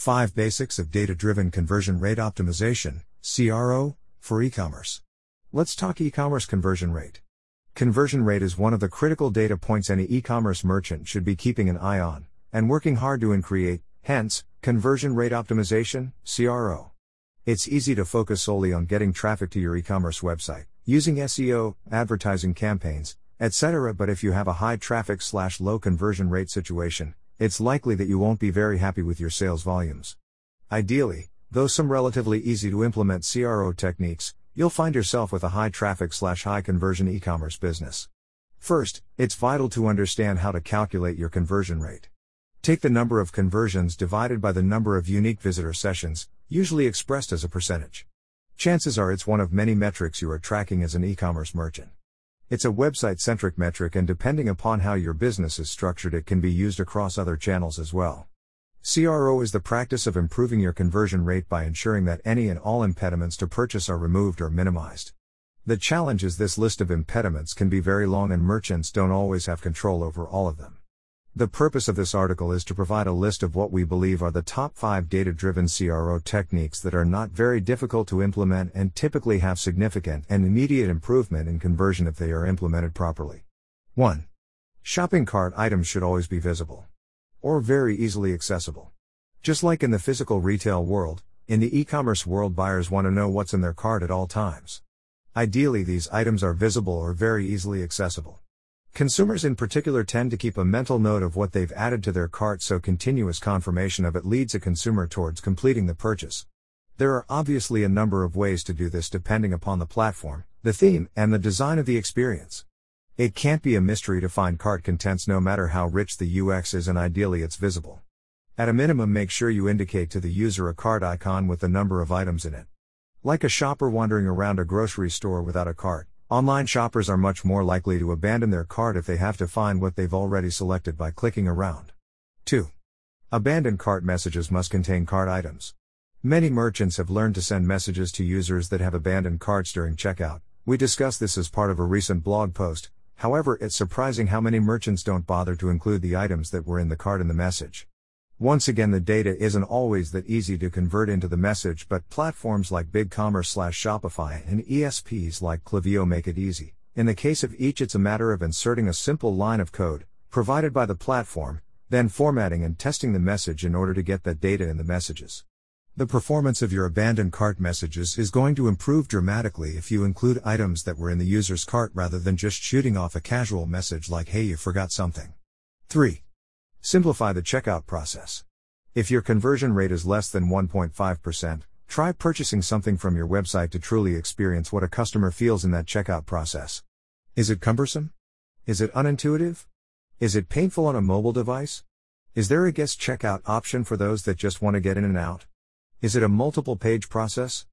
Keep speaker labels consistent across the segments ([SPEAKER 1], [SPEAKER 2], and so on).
[SPEAKER 1] 5 Basics of Data Driven Conversion Rate Optimization, CRO, for e commerce. Let's talk e commerce conversion rate. Conversion rate is one of the critical data points any e commerce merchant should be keeping an eye on, and working hard to create, hence, conversion rate optimization, CRO. It's easy to focus solely on getting traffic to your e commerce website, using SEO, advertising campaigns, etc. But if you have a high traffic slash low conversion rate situation, it's likely that you won't be very happy with your sales volumes. Ideally, though some relatively easy to implement CRO techniques, you'll find yourself with a high traffic slash high conversion e commerce business. First, it's vital to understand how to calculate your conversion rate. Take the number of conversions divided by the number of unique visitor sessions, usually expressed as a percentage. Chances are it's one of many metrics you are tracking as an e commerce merchant. It's a website centric metric, and depending upon how your business is structured, it can be used across other channels as well. CRO is the practice of improving your conversion rate by ensuring that any and all impediments to purchase are removed or minimized. The challenge is this list of impediments can be very long and merchants don't always have control over all of them. The purpose of this article is to provide a list of what we believe are the top 5 data driven CRO techniques that are not very difficult to implement and typically have significant and immediate improvement in conversion if they are implemented properly. 1. Shopping cart items should always be visible or very easily accessible. Just like in the physical retail world, in the e commerce world, buyers want to know what's in their cart at all times. Ideally, these items are visible or very easily accessible. Consumers in particular tend to keep a mental note of what they've added to their cart, so continuous confirmation of it leads a consumer towards completing the purchase. There are obviously a number of ways to do this depending upon the platform, the theme, and the design of the experience. It can't be a mystery to find cart contents no matter how rich the UX is, and ideally it's visible. At a minimum, make sure you indicate to the user a cart icon with the number of items in it. Like a shopper wandering around a grocery store without a cart, online shoppers are much more likely to abandon their cart if they have to find what they've already selected by clicking around. 2. Abandoned cart messages must contain cart items. Many merchants have learned to send messages to users that have abandoned carts during checkout. We discussed this as part of a recent blog post, However, it's surprising how many merchants don't bother to include the items that were in the cart in the message. Once again, the data isn't always that easy to convert into the message, but platforms like BigCommerce slash Shopify and ESPs like Klaviyo make it easy. In the case of each, it's a matter of inserting a simple line of code, provided by the platform, then formatting and testing the message in order to get that data in the messages. The performance of your abandoned cart messages is going to improve dramatically if you include items that were in the user's cart rather than just shooting off a casual message like, hey, you forgot something. 3. Simplify the checkout process. If your conversion rate is less than 1.5%, try purchasing something from your website to truly experience what a customer feels in that checkout process. Is it cumbersome? Is it unintuitive? Is it painful on a mobile device? Is there a guest checkout option for those that just want to get in and out? Is it a multiple page process?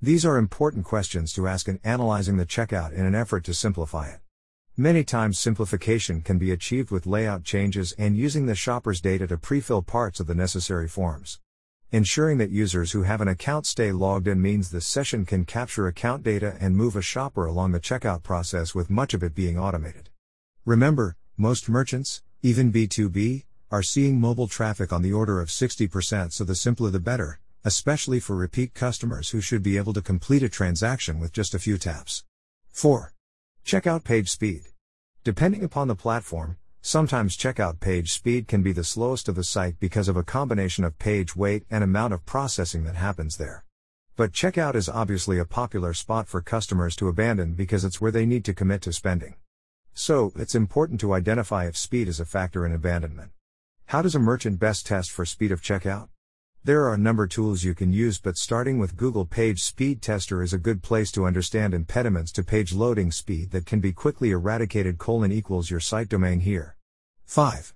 [SPEAKER 1] These are important questions to ask in analyzing the checkout in an effort to simplify it. Many times simplification can be achieved with layout changes and using the shopper's data to pre-fill parts of the necessary forms. Ensuring that users who have an account stay logged in means the session can capture account data and move a shopper along the checkout process with much of it being automated. Remember, most merchants, even B2B, are seeing mobile traffic on the order of 60%, so the simpler the better, especially for repeat customers who should be able to complete a transaction with just a few taps. 4. Checkout page speed. Depending upon the platform, sometimes checkout page speed can be the slowest of the site because of a combination of page weight and amount of processing that happens there. But checkout is obviously a popular spot for customers to abandon because it's where they need to commit to spending. So, it's important to identify if speed is a factor in abandonment. How does a merchant best test for speed of checkout? There are a number of tools you can use, but starting with Google Page Speed Tester is a good place to understand impediments to page loading speed that can be quickly eradicated. Colon equals your site domain here. 5.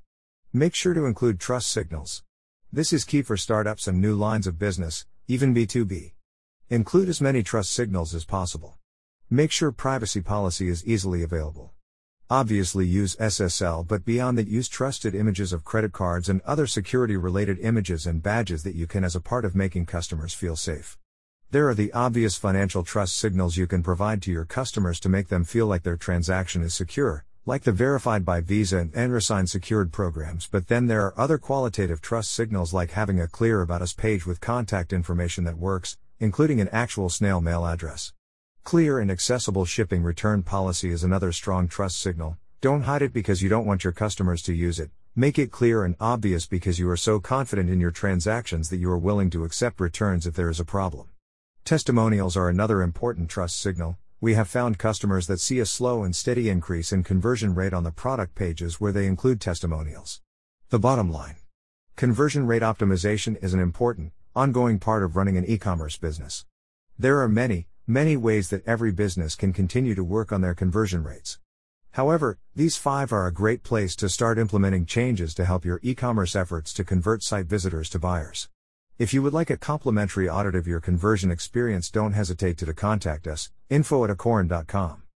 [SPEAKER 1] Make sure to include trust signals. This is key for startups and new lines of business, even B2B. Include as many trust signals as possible. Make sure privacy policy is easily available. Obviously use SSL but beyond that use trusted images of credit cards and other security related images and badges that you can as a part of making customers feel safe. There are the obvious financial trust signals you can provide to your customers to make them feel like their transaction is secure, like the verified by Visa and Enrosign secured programs, but then there are other qualitative trust signals like having a clear about us page with contact information that works, including an actual snail mail address. Clear and accessible shipping return policy is another strong trust signal. Don't hide it because you don't want your customers to use it. Make it clear and obvious because you are so confident in your transactions that you are willing to accept returns if there is a problem. Testimonials are another important trust signal. We have found customers that see a slow and steady increase in conversion rate on the product pages where they include testimonials. The bottom line Conversion rate optimization is an important, ongoing part of running an e commerce business. There are many, many ways that every business can continue to work on their conversion rates. However, these five are a great place to start implementing changes to help your e commerce efforts to convert site visitors to buyers. If you would like a complimentary audit of your conversion experience, don't hesitate to, contact us, info at acorn.com.